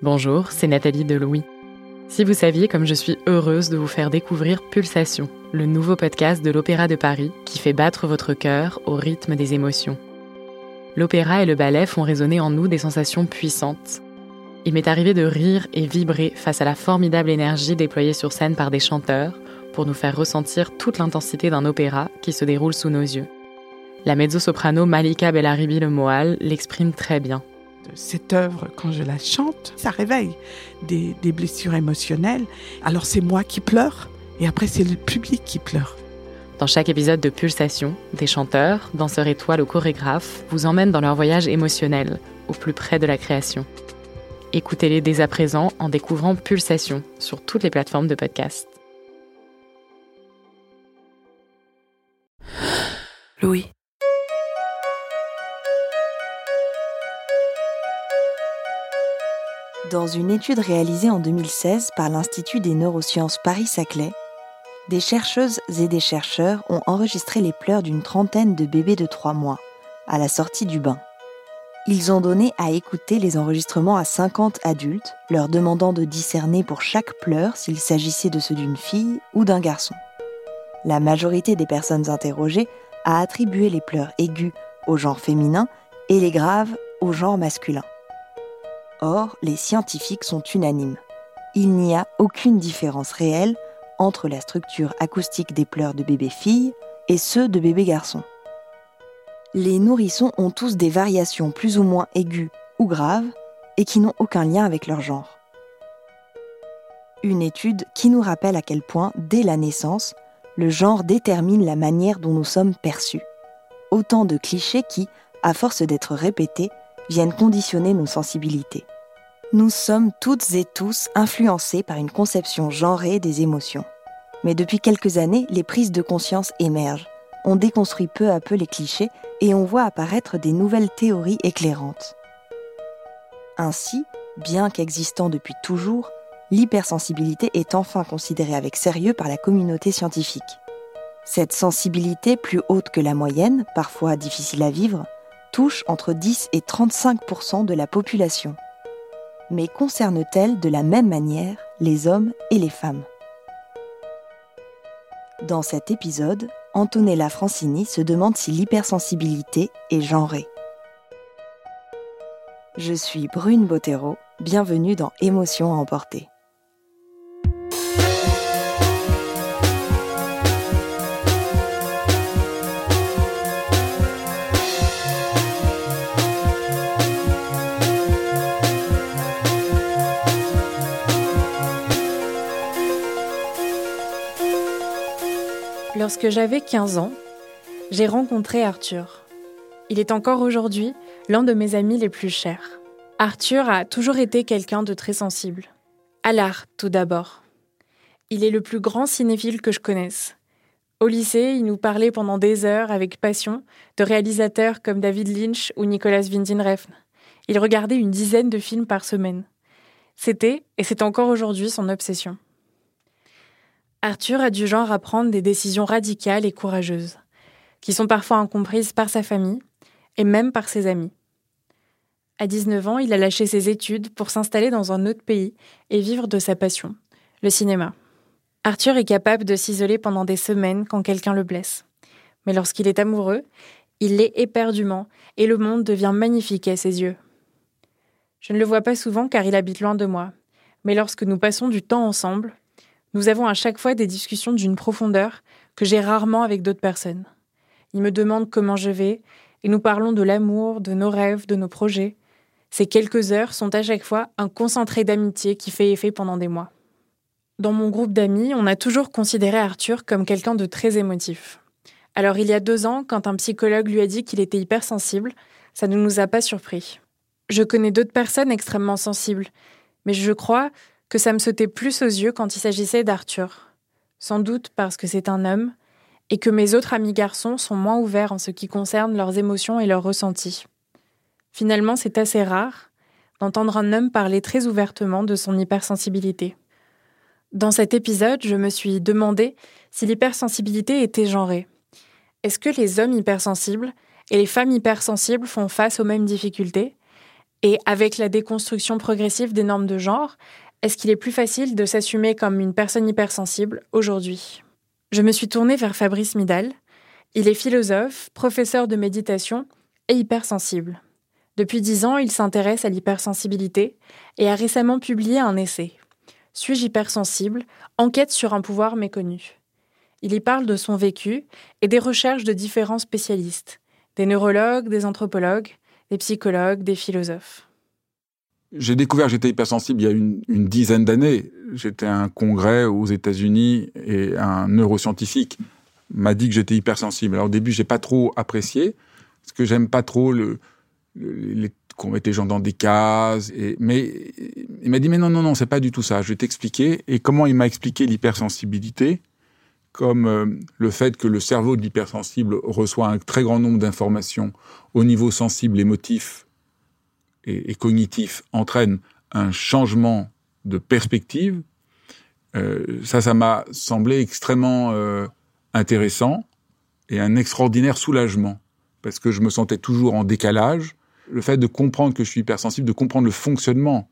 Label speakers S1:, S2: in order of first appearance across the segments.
S1: Bonjour, c'est Nathalie Delouis. Si vous saviez comme je suis heureuse de vous faire découvrir Pulsation, le nouveau podcast de l'Opéra de Paris qui fait battre votre cœur au rythme des émotions. L'opéra et le ballet font résonner en nous des sensations puissantes. Il m'est arrivé de rire et vibrer face à la formidable énergie déployée sur scène par des chanteurs pour nous faire ressentir toute l'intensité d'un opéra qui se déroule sous nos yeux. La mezzo-soprano Malika Bellaribi Le Moal l'exprime très bien
S2: cette œuvre, quand je la chante, ça réveille des, blessures émotionnelles. Alors c'est moi qui pleure et après c'est le public qui pleure.
S1: Dans chaque épisode de Pulsation, des chanteurs, danseurs étoiles ou chorégraphes vous emmènent dans leur voyage émotionnel, au plus près de la création. Écoutez-les dès à présent en découvrant Pulsation sur toutes les plateformes de podcast.
S3: Louis. Dans une étude réalisée en 2016 par l'Institut des neurosciences Paris-Saclay, des chercheuses et des chercheurs ont enregistré les pleurs d'une trentaine de bébés de 3 mois à la sortie du bain. Ils ont donné à écouter les enregistrements à 50 adultes, leur demandant de discerner pour chaque pleur s'il s'agissait de ceux d'une fille ou d'un garçon. La majorité des personnes interrogées a attribué les pleurs aigus au genre féminin et les graves au genre masculin. Or, les scientifiques sont unanimes. Il n'y a aucune différence réelle entre la structure acoustique des pleurs de bébés filles et ceux de bébés garçons. Les nourrissons ont tous des variations plus ou moins aiguës ou graves et qui n'ont aucun lien avec leur genre. Une étude qui nous rappelle à quel point, dès la naissance, le genre détermine la manière dont nous sommes perçus. Autant de clichés qui, à force d'être répétés, viennent conditionner nos sensibilités. Nous sommes toutes et tous influencés par une conception genrée des émotions. Mais depuis quelques années, les prises de conscience émergent. On déconstruit peu à peu les clichés et on voit apparaître des nouvelles théories éclairantes. Ainsi, bien qu'existant depuis toujours, l'hypersensibilité est enfin considérée avec sérieux par la communauté scientifique. Cette sensibilité plus haute que la moyenne, parfois difficile à vivre, touche entre 10 et 35% de la population. Mais concerne-t-elle de la même manière les hommes et les femmes? Dans cet épisode, Antonella Francini se demande si l'hypersensibilité est genrée. Je suis Brune Bottero, bienvenue dans Émotions à emporter.
S4: Lorsque j'avais 15 ans, j'ai rencontré Arthur. Il est encore aujourd'hui l'un de mes amis les plus chers. Arthur a toujours été quelqu'un de très sensible. À l'art, tout d'abord. Il est le plus grand cinéphile que je connaisse. Au lycée, il nous parlait pendant des heures avec passion de réalisateurs comme David Lynch ou Nicolas Winding Refn. Il regardait une dizaine de films par semaine. C'était, et c'est encore aujourd'hui, son obsession. Arthur a du genre à prendre des décisions radicales et courageuses, qui sont parfois incomprises par sa famille et même par ses amis. À 19 ans, il a lâché ses études pour s'installer dans un autre pays et vivre de sa passion, le cinéma. Arthur est capable de s'isoler pendant des semaines quand quelqu'un le blesse. Mais lorsqu'il est amoureux, il l'est éperdument et le monde devient magnifique à ses yeux. Je ne le vois pas souvent car il habite loin de moi, mais lorsque nous passons du temps ensemble, nous avons à chaque fois des discussions d'une profondeur que j'ai rarement avec d'autres personnes. Il me demande comment je vais, et nous parlons de l'amour, de nos rêves, de nos projets. Ces quelques heures sont à chaque fois un concentré d'amitié qui fait effet pendant des mois. Dans mon groupe d'amis, on a toujours considéré Arthur comme quelqu'un de très émotif. Alors il y a deux ans, quand un psychologue lui a dit qu'il était hypersensible, ça ne nous a pas surpris. Je connais d'autres personnes extrêmement sensibles, mais je crois que ça me sautait plus aux yeux quand il s'agissait d'Arthur. Sans doute parce que c'est un homme, et que mes autres amis garçons sont moins ouverts en ce qui concerne leurs émotions et leurs ressentis. Finalement, c'est assez rare d'entendre un homme parler très ouvertement de son hypersensibilité. Dans cet épisode, je me suis demandé si l'hypersensibilité était genrée. Est-ce que les hommes hypersensibles et les femmes hypersensibles font face aux mêmes difficultés? Et avec la déconstruction progressive des normes de genre, est-ce qu'il est plus facile de s'assumer comme une personne hypersensible aujourd'hui? Je me suis tournée vers Fabrice Midal. Il est philosophe, professeur de méditation et hypersensible. Depuis dix ans, il s'intéresse à l'hypersensibilité et a récemment publié un essai. Suis-je hypersensible? Enquête sur un pouvoir méconnu. Il y parle de son vécu et des recherches de différents spécialistes, des neurologues, des anthropologues, des psychologues, des philosophes.
S5: J'ai découvert que j'étais hypersensible il y a une, dizaine d'années. J'étais à un congrès aux États-Unis et un neuroscientifique m'a dit que j'étais hypersensible. Alors au début, j'ai pas trop apprécié parce que j'aime pas trop le, qu'on mette les gens dans des cases. Et, mais il m'a dit mais non non non, c'est pas du tout ça. Je vais t'expliquer. Et comment il m'a expliqué l'hypersensibilité? Comme euh, le fait que le cerveau de l'hypersensible reçoit un très grand nombre d'informations au niveau sensible, émotif et, cognitif, entraîne un changement de perspective. Euh, ça, ça m'a semblé extrêmement euh, intéressant et un extraordinaire soulagement parce que je me sentais toujours en décalage. Le fait de comprendre que je suis hypersensible, de comprendre le fonctionnement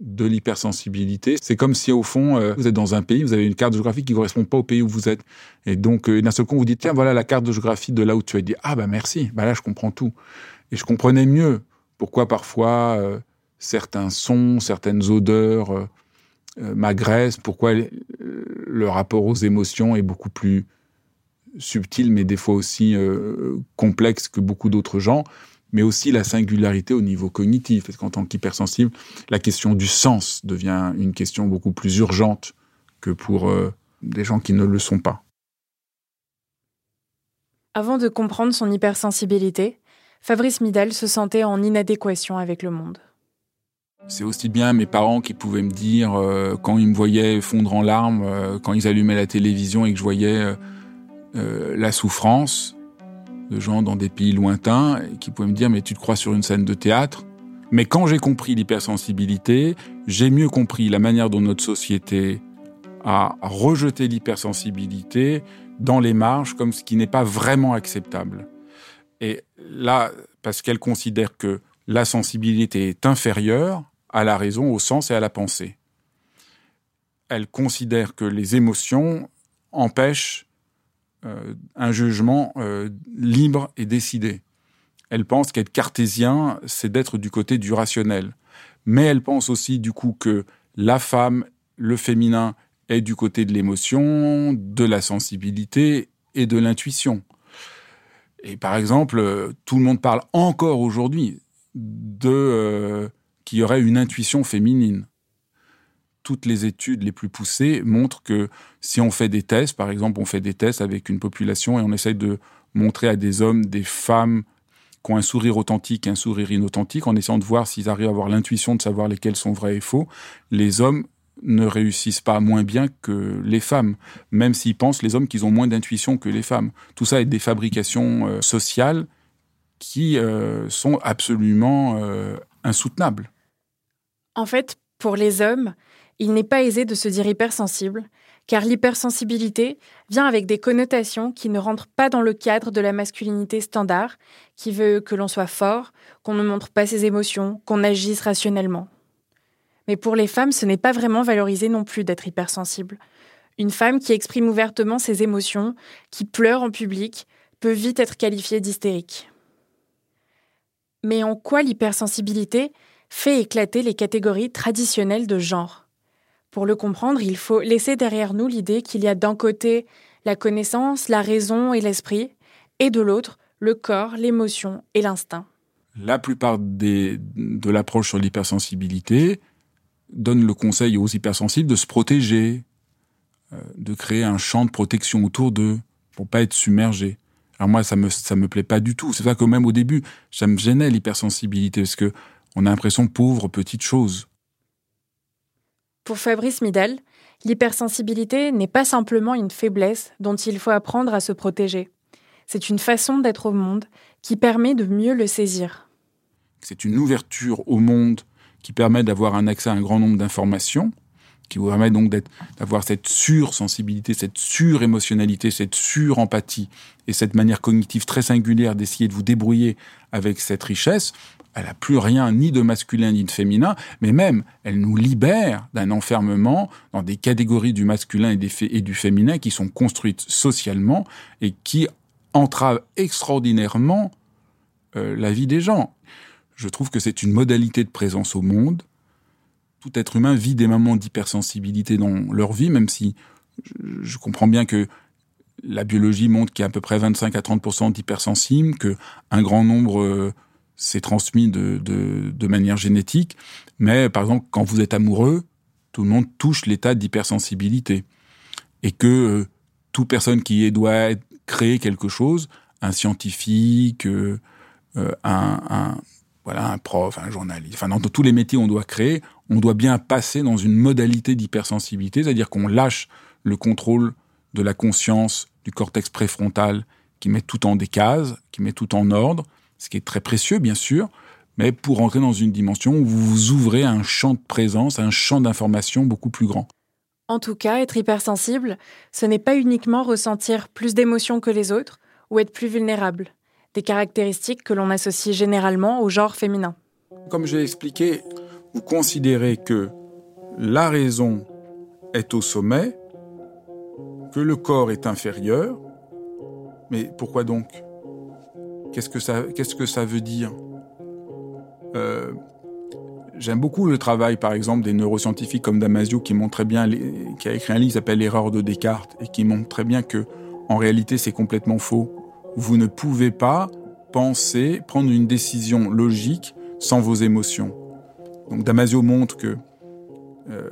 S5: de l'hypersensibilité. C'est comme si au fond, euh, vous êtes dans un pays, vous avez une carte géographique qui correspond pas au pays où vous êtes. Et donc, d'un seul coup, vous dites, tiens, voilà la carte géographique de là où tu es. Dit, ah bah merci, bah là je comprends tout. Et je comprenais mieux pourquoi parfois euh, certains sons, certaines odeurs m'agressent, pourquoi le rapport aux émotions est beaucoup plus subtil, mais des fois aussi complexe que beaucoup d'autres gens mais aussi la singularité au niveau cognitif. Parce qu'en tant qu'hypersensible, la question du sens devient une question beaucoup plus urgente que pour euh, des gens qui ne le sont pas.
S4: Avant de comprendre son hypersensibilité, Fabrice Midal se sentait en inadéquation avec le monde.
S5: C'est aussi bien mes parents qui pouvaient me dire, euh, quand ils me voyaient fondre en larmes, euh, quand ils allumaient la télévision et que je voyais la souffrance, de gens dans des pays lointains qui pouvaient me dire mais tu te crois sur une scène de théâtre? Mais quand j'ai compris l'hypersensibilité, j'ai mieux compris la manière dont notre société a rejeté l'hypersensibilité dans les marges comme ce qui n'est pas vraiment acceptable. Et là, parce qu'elle considère que la sensibilité est inférieure à la raison, au sens et à la pensée. Elle considère que les émotions empêchent euh, un jugement euh, libre et décidé. Elle pense qu'être cartésien, c'est d'être du côté du rationnel. Mais elle pense aussi du coup que la femme, le féminin, est du côté de l'émotion, de la sensibilité et de l'intuition. Et par exemple, tout le monde parle encore aujourd'hui de euh, qu'il y aurait une intuition féminine. Toutes les études les plus poussées montrent que si on fait des tests, par exemple, on fait des tests avec une population et on essaye de montrer à des hommes, des femmes qui ont un sourire authentique et un sourire inauthentique, en essayant de voir s'ils arrivent à avoir l'intuition de savoir lesquels sont vrais et faux, les hommes ne réussissent pas moins bien que les femmes, même s'ils pensent, les hommes, qu'ils ont moins d'intuition que les femmes. Tout ça est des fabrications euh, sociales qui euh, sont absolument euh, insoutenables.
S4: En fait, pour les hommes, il n'est pas aisé de se dire hypersensible, car l'hypersensibilité vient avec des connotations qui ne rentrent pas dans le cadre de la masculinité standard, qui veut que l'on soit fort, qu'on ne montre pas ses émotions, qu'on agisse rationnellement. Mais pour les femmes, ce n'est pas vraiment valorisé non plus d'être hypersensible. Une femme qui exprime ouvertement ses émotions, qui pleure en public, peut vite être qualifiée d'hystérique. Mais en quoi l'hypersensibilité fait éclater les catégories traditionnelles de genre? Pour le comprendre, il faut laisser derrière nous l'idée qu'il y a d'un côté la connaissance, la raison et l'esprit, et de l'autre le corps, l'émotion et l'instinct.
S5: La plupart de l'approche sur l'hypersensibilité donne le conseil aux hypersensibles de se protéger, euh, de créer un champ de protection autour d'eux pour pas être submergés. Alors moi, ça me ça me plaît pas du tout. C'est ça que même au début, ça me gênait l'hypersensibilité parce que on a l'impression pauvre petite chose.
S4: Pour Fabrice Midal, l'hypersensibilité n'est pas simplement une faiblesse dont il faut apprendre à se protéger. C'est une façon d'être au monde qui permet de mieux le saisir.
S5: C'est une ouverture au monde qui permet d'avoir un accès à un grand nombre d'informations qui vous permet donc d'avoir cette sursensibilité, cette surémotionnalité, cette surempathie et cette manière cognitive très singulière d'essayer de vous débrouiller avec cette richesse, elle n'a plus rien ni de masculin ni de féminin, mais même elle nous libère d'un enfermement dans des catégories du masculin et, et du féminin qui sont construites socialement et qui entravent extraordinairement euh, la vie des gens. Je trouve que c'est une modalité de présence au monde. Tout être humain vit des moments d'hypersensibilité dans leur vie, même si je comprends bien que la biologie montre qu'il y a à peu près 25 à 30% d'hypersensibles, que un grand nombre euh, s'est transmis de, manière génétique. Mais par exemple, quand vous êtes amoureux, tout le monde touche l'état d'hypersensibilité. Et que euh, toute personne qui doit créer quelque chose, un scientifique, euh, un, voilà, un prof, un journaliste, enfin dans tous les métiers on doit créer, on doit bien passer dans une modalité d'hypersensibilité, c'est-à-dire qu'on lâche le contrôle de la conscience du cortex préfrontal qui met tout en des cases, qui met tout en ordre, ce qui est très précieux bien sûr, mais pour entrer dans une dimension où vous vous ouvrez à un champ de présence, un champ d'information beaucoup plus grand.
S4: En tout cas, être hypersensible, ce n'est pas uniquement ressentir plus d'émotions que les autres ou être plus vulnérable, caractéristiques que l'on associe généralement au genre féminin.
S5: Comme j'ai expliqué, vous considérez que la raison est au sommet, que le corps est inférieur, mais pourquoi donc? Qu'est-ce que ça, qu'est-ce que ça veut dire? Euh, J'aime beaucoup le travail, par exemple, des neuroscientifiques comme Damasio, qui montre très bien, qui a écrit un livre qui s'appelle L'erreur de Descartes, et qui montre très bien que, en réalité, c'est complètement faux. Vous ne pouvez pas penser, prendre une décision logique sans vos émotions. Donc Damasio montre que euh,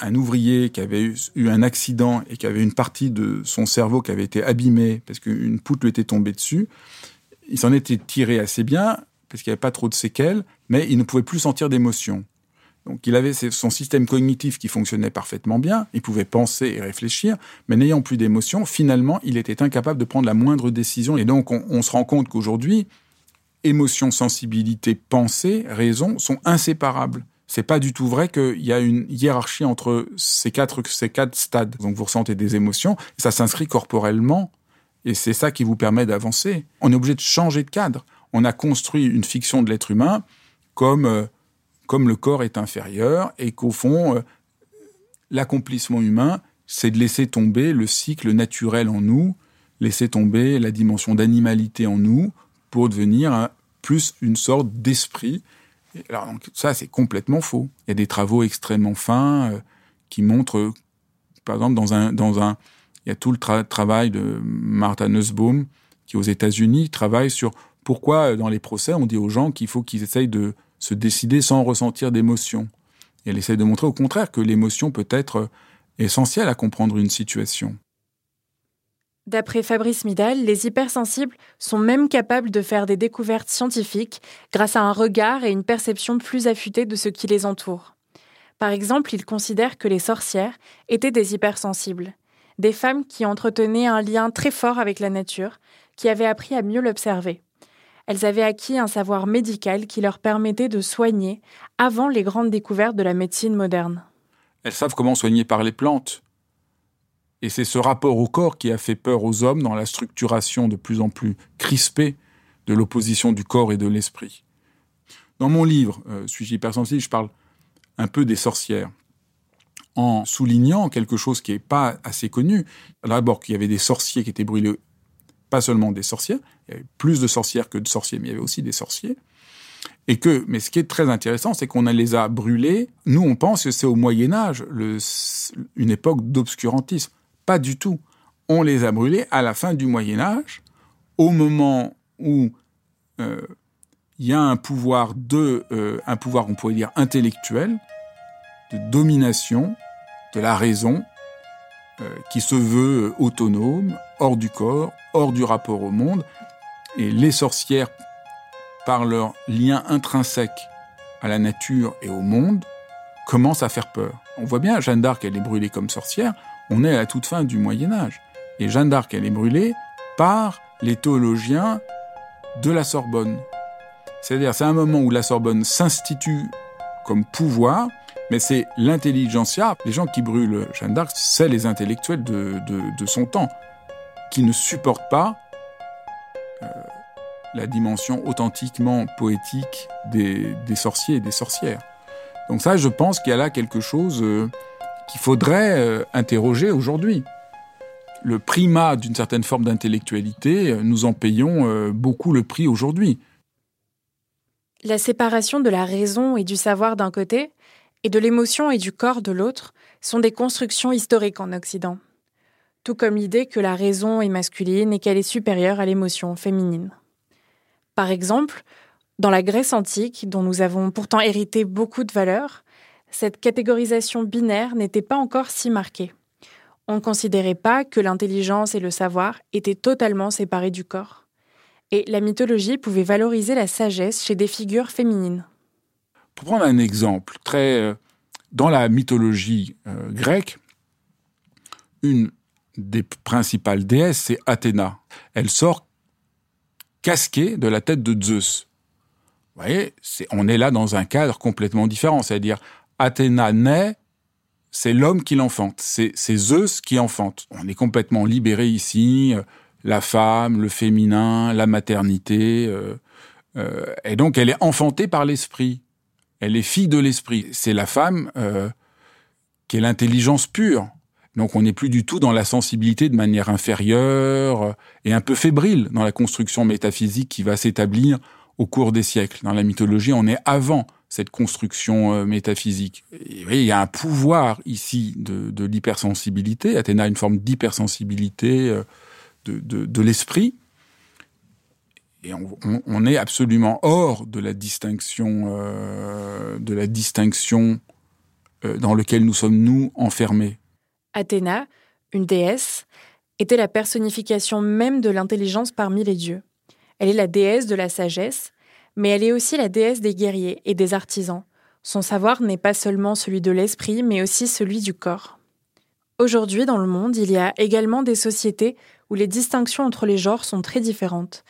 S5: un ouvrier qui avait eu un accident et qui avait une partie de son cerveau qui avait été abîmée parce qu'une poutre lui était tombée dessus, il s'en était tiré assez bien parce qu'il n'y avait pas trop de séquelles, mais il ne pouvait plus sentir d'émotion. Donc il avait son système cognitif qui fonctionnait parfaitement bien, il pouvait penser et réfléchir, mais n'ayant plus d'émotion, finalement, il était incapable de prendre la moindre décision. Et donc on, se rend compte qu'aujourd'hui, émotion, sensibilité, pensée, raison sont inséparables. C'est pas du tout vrai qu'il y a une hiérarchie entre ces quatre, ces quatre stades. Donc vous ressentez des émotions, ça s'inscrit corporellement, et c'est ça qui vous permet d'avancer. On est obligé de changer de cadre. On a construit une fiction de l'être humain comme, euh, comme le corps est inférieur, et qu'au fond, euh, l'accomplissement humain, c'est de laisser tomber le cycle naturel en nous, laisser tomber la dimension d'animalité en nous, pour devenir plus une sorte d'esprit alors donc, ça, c'est complètement faux. Il y a des travaux extrêmement fins euh, qui montrent, euh, par exemple, dans un, dans un, il y a tout le travail de Martha Nussbaum qui aux États-Unis travaille sur pourquoi euh, dans les procès on dit aux gens qu'il faut qu'ils essayent de se décider sans ressentir d'émotion. Elle essaie de montrer au contraire que l'émotion peut être essentielle à comprendre une situation.
S4: D'après Fabrice Midal, les hypersensibles sont même capables de faire des découvertes scientifiques grâce à un regard et une perception plus affûtée de ce qui les entoure. Par exemple, il considère que les sorcières étaient des hypersensibles, des femmes qui entretenaient un lien très fort avec la nature, qui avaient appris à mieux l'observer. Elles avaient acquis un savoir médical qui leur permettait de soigner avant les grandes découvertes de la médecine moderne.
S5: Elles savent comment soigner par les plantes, et c'est ce rapport au corps qui a fait peur aux hommes dans la structuration de plus en plus crispée de l'opposition du corps et de l'esprit. Dans mon livre, euh, Suis-je hypersensible, je parle un peu des sorcières, en soulignant quelque chose qui n'est pas assez connu. D'abord qu'il y avait des sorciers qui étaient brûlés, pas seulement des sorcières, il y avait plus de sorcières que de sorciers, mais il y avait aussi des sorciers. Et que, mais ce qui est très intéressant, c'est qu'on les a brûlés. Nous, on pense que c'est au Moyen Âge, une époque d'obscurantisme. Pas du tout. On les a brûlés à la fin du Moyen Âge, au moment où euh, il y a un pouvoir de, euh, un pouvoir, on pourrait dire intellectuel, de domination de la raison, qui se veut autonome, hors du corps, hors du rapport au monde, et les sorcières, par leur lien intrinsèque à la nature et au monde, commencent à faire peur. On voit bien Jeanne d'Arc, elle est brûlée comme sorcière. On est à la toute fin du Moyen Âge. Et Jeanne d'Arc, elle est brûlée par les théologiens de la Sorbonne. C'est-à-dire, c'est un moment où la Sorbonne s'institue comme pouvoir, mais c'est l'intelligentsia. Les gens qui brûlent Jeanne d'Arc, c'est les intellectuels de, son temps, qui ne supportent pas euh, la dimension authentiquement poétique des, sorciers et des sorcières. Donc ça, je pense qu'il y a là quelque chose euh, qu'il faudrait euh, interroger aujourd'hui. Le primat d'une certaine forme d'intellectualité, nous en payons beaucoup le prix aujourd'hui.
S4: La séparation de la raison et du savoir d'un côté, et de l'émotion et du corps de l'autre, sont des constructions historiques en Occident. Tout comme l'idée que la raison est masculine et qu'elle est supérieure à l'émotion féminine. Par exemple, dans la Grèce antique, dont nous avons pourtant hérité beaucoup de valeurs, cette catégorisation binaire n'était pas encore si marquée. On ne considérait pas que l'intelligence et le savoir étaient totalement séparés du corps et la mythologie pouvait valoriser la sagesse chez des figures féminines.
S5: Pour prendre un exemple, très euh, dans la mythologie euh, grecque, une des principales déesses, c'est Athéna. Elle sort casquée de la tête de Zeus. Vous voyez, on est là dans un cadre complètement différent. C'est-à-dire, Athéna naît, c'est l'homme qui l'enfante. C'est Zeus qui enfante. On est complètement libéré ici. Euh, la femme, le féminin, la maternité. Et donc, elle est enfantée par l'esprit. Elle est fille de l'esprit. C'est la femme euh, qui est l'intelligence pure. Donc, on n'est plus du tout dans la sensibilité de manière inférieure et un peu fébrile dans la construction métaphysique qui va s'établir au cours des siècles. Dans la mythologie, on est avant cette construction métaphysique. il y a un pouvoir ici de l'hypersensibilité. Athéna a une forme d'hypersensibilité de, l'esprit. Et on, est absolument hors de la distinction, euh, euh, dans laquelle nous sommes, nous, enfermés.
S4: Athéna, une déesse, était la personnification même de l'intelligence parmi les dieux. Elle est la déesse de la sagesse, mais elle est aussi la déesse des guerriers et des artisans. Son savoir n'est pas seulement celui de l'esprit, mais aussi celui du corps. Aujourd'hui, dans le monde, il y a également des sociétés où les distinctions entre les genres sont très différentes,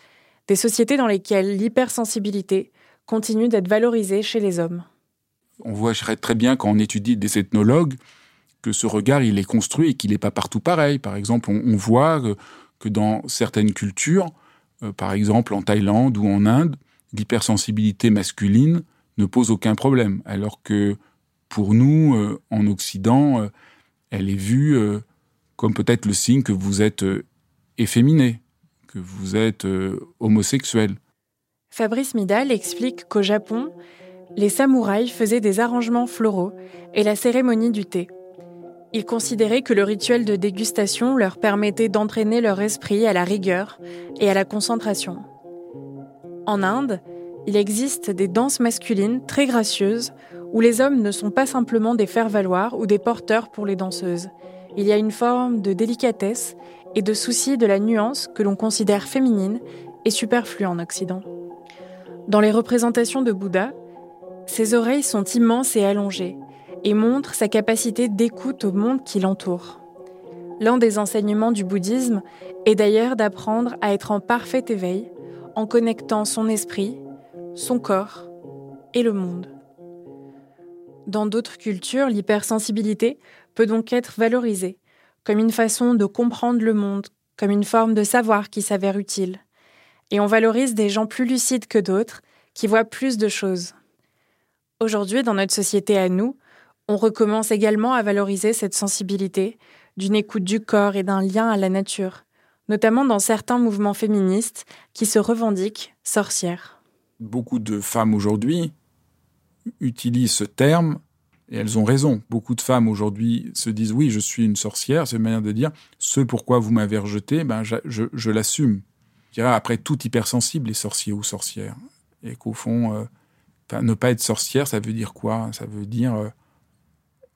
S4: des sociétés dans lesquelles l'hypersensibilité continue d'être valorisée chez les hommes.
S5: On voit très bien quand on étudie des ethnologues que ce regard il est construit et qu'il n'est pas partout pareil. Par exemple, on, voit que, dans certaines cultures, euh, par exemple en Thaïlande ou en Inde, l'hypersensibilité masculine ne pose aucun problème, alors que pour nous, euh, en Occident, euh, elle est vue comme peut-être le signe que vous êtes efféminé, vous êtes euh, homosexuel.
S4: Fabrice Midal explique qu'au Japon, les samouraïs faisaient des arrangements floraux et la cérémonie du thé. Ils considéraient que le rituel de dégustation leur permettait d'entraîner leur esprit à la rigueur et à la concentration. En Inde, il existe des danses masculines très gracieuses où les hommes ne sont pas simplement des faire-valoir ou des porteurs pour les danseuses. Il y a une forme de délicatesse et de souci de la nuance que l'on considère féminine et superflue en Occident. Dans les représentations de Bouddha, ses oreilles sont immenses et allongées et montrent sa capacité d'écoute au monde qui l'entoure. L'un des enseignements du bouddhisme est d'ailleurs d'apprendre à être en parfait éveil en connectant son esprit, son corps et le monde. Dans d'autres cultures, l'hypersensibilité peut donc être valorisée comme une façon de comprendre le monde, comme une forme de savoir qui s'avère utile. Et on valorise des gens plus lucides que d'autres, qui voient plus de choses. Aujourd'hui, dans notre société à nous, on recommence également à valoriser cette sensibilité d'une écoute du corps et d'un lien à la nature, notamment dans certains mouvements féministes qui se revendiquent sorcières.
S5: Beaucoup de femmes aujourd'hui utilisent ce terme et elles ont raison. Beaucoup de femmes aujourd'hui se disent oui, je suis une sorcière. C'est une manière de dire ce pourquoi vous m'avez rejeté, ben je, l'assume. Après tout hypersensible les sorciers ou sorcières. Et qu'au fond, euh, ne pas être sorcière, ça veut dire quoi? Ça veut dire euh,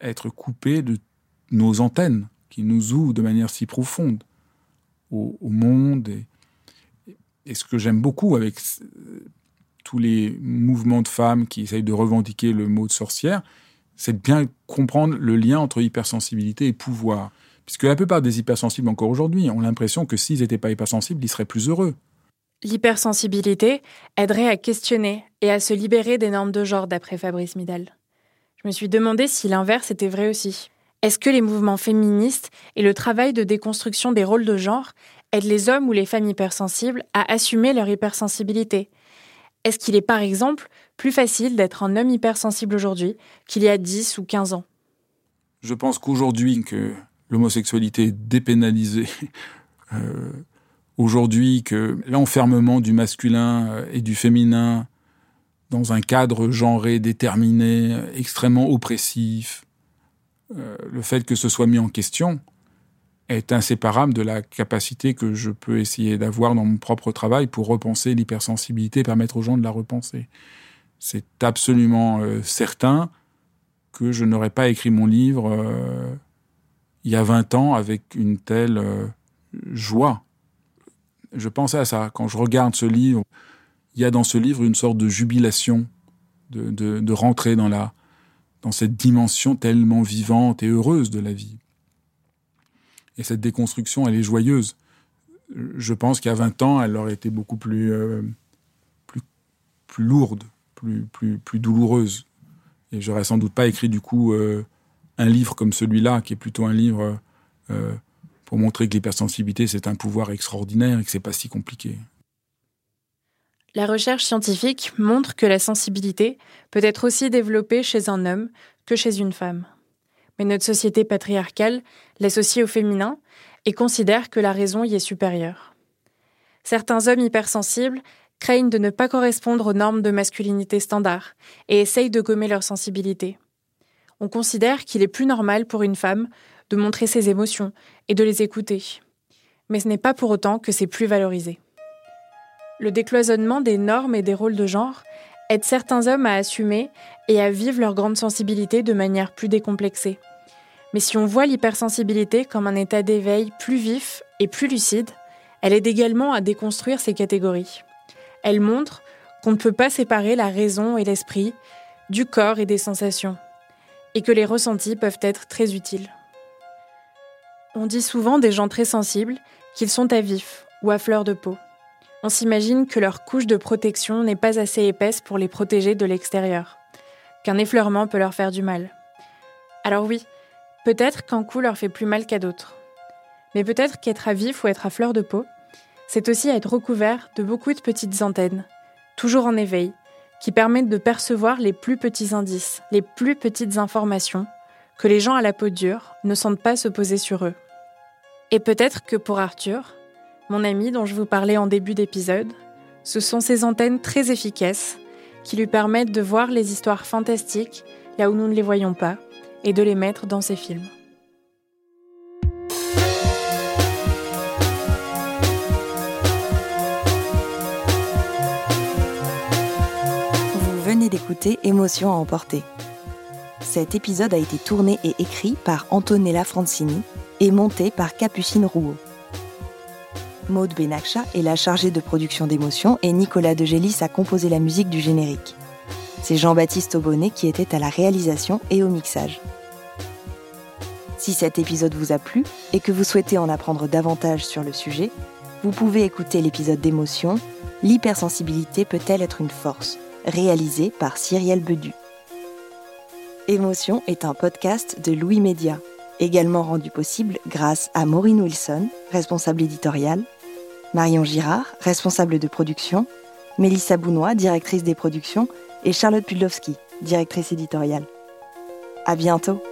S5: être coupé de nos antennes qui nous ouvrent de manière si profonde au, monde. Et, et, ce que j'aime beaucoup avec euh, tous les mouvements de femmes qui essayent de revendiquer le mot de sorcière, c'est de bien comprendre le lien entre hypersensibilité et pouvoir. Puisque la plupart des hypersensibles encore aujourd'hui ont l'impression que s'ils n'étaient pas hypersensibles, ils seraient plus heureux.
S4: L'hypersensibilité aiderait à questionner et à se libérer des normes de genre, d'après Fabrice Midal. Je me suis demandé si l'inverse était vrai aussi. Est-ce que les mouvements féministes et le travail de déconstruction des rôles de genre aident les hommes ou les femmes hypersensibles à assumer leur hypersensibilité? Est-ce qu'il est par exemple plus facile d'être un homme hypersensible aujourd'hui qu'il y a 10 ou 15 ans
S5: Je pense qu'aujourd'hui que l'homosexualité est dépénalisée, euh, aujourd'hui que l'enfermement du masculin euh, et du féminin dans un cadre genré déterminé, extrêmement oppressif, euh, le fait que ce soit mis en question est inséparable de la capacité que je peux essayer d'avoir dans mon propre travail pour repenser l'hypersensibilité, permettre aux gens de la repenser. C'est absolument euh, certain que je n'aurais pas écrit mon livre euh, il y a 20 ans avec une telle joie. Je pensais à ça. Quand je regarde ce livre, il y a dans ce livre une sorte de jubilation, de, de rentrer dans la, dans cette dimension tellement vivante et heureuse de la vie. Et cette déconstruction, elle est joyeuse. Je pense a 20 ans, elle aurait été beaucoup plus, euh, plus, plus, lourde, plus, plus, plus douloureuse. Et j'aurais sans doute pas écrit du coup euh, un livre comme celui-là, qui est plutôt un livre euh, pour montrer que l'hypersensibilité, c'est un pouvoir extraordinaire et que c'est pas si compliqué.
S4: La recherche scientifique montre que la sensibilité peut être aussi développée chez un homme que chez une femme. Mais notre société patriarcale l'associe au féminin et considère que la raison y est supérieure. Certains hommes hypersensibles craignent de ne pas correspondre aux normes de masculinité standard et essayent de gommer leur sensibilité. On considère qu'il est plus normal pour une femme de montrer ses émotions et de les écouter. Mais ce n'est pas pour autant que c'est plus valorisé. Le décloisonnement des normes et des rôles de genre aide certains hommes à assumer et à vivre leur grande sensibilité de manière plus décomplexée. Mais si on voit l'hypersensibilité comme un état d'éveil plus vif et plus lucide, elle aide également à déconstruire ces catégories. Elle montre qu'on ne peut pas séparer la raison et l'esprit du corps et des sensations, et que les ressentis peuvent être très utiles. On dit souvent des gens très sensibles qu'ils sont à vif ou à fleur de peau on s'imagine que leur couche de protection n'est pas assez épaisse pour les protéger de l'extérieur, qu'un effleurement peut leur faire du mal. Alors oui, peut-être qu'un coup leur fait plus mal qu'à d'autres. Mais peut-être qu'être à vif ou être à fleur de peau, c'est aussi être recouvert de beaucoup de petites antennes, toujours en éveil, qui permettent de percevoir les plus petits indices, les plus petites informations que les gens à la peau dure ne sentent pas se poser sur eux. Et peut-être que pour Arthur, mon ami dont je vous parlais en début d'épisode, ce sont ces antennes très efficaces qui lui permettent de voir les histoires fantastiques là où nous ne les voyons pas et de les mettre dans ses films.
S3: D'écouter Émotion à emporter. Cet épisode a été tourné et écrit par Antonella Francini et monté par Capucine Rouault. Maude Benakcha est la chargée de production d'émotions et Nicolas Degélis a composé la musique du générique. C'est Jean-Baptiste Aubonnet qui était à la réalisation et au mixage. Si cet épisode vous a plu et que vous souhaitez en apprendre davantage sur le sujet, vous pouvez écouter l'épisode d'émotion L'hypersensibilité peut-elle être une force? Réalisé par Cyrielle Bedu. Émotion est un podcast de Louis Média, également rendu possible grâce à Maureen Wilson, responsable éditoriale, Marion Girard, responsable de production, Mélissa Bounois, directrice des productions, et Charlotte Pudlowski, directrice éditoriale. À bientôt!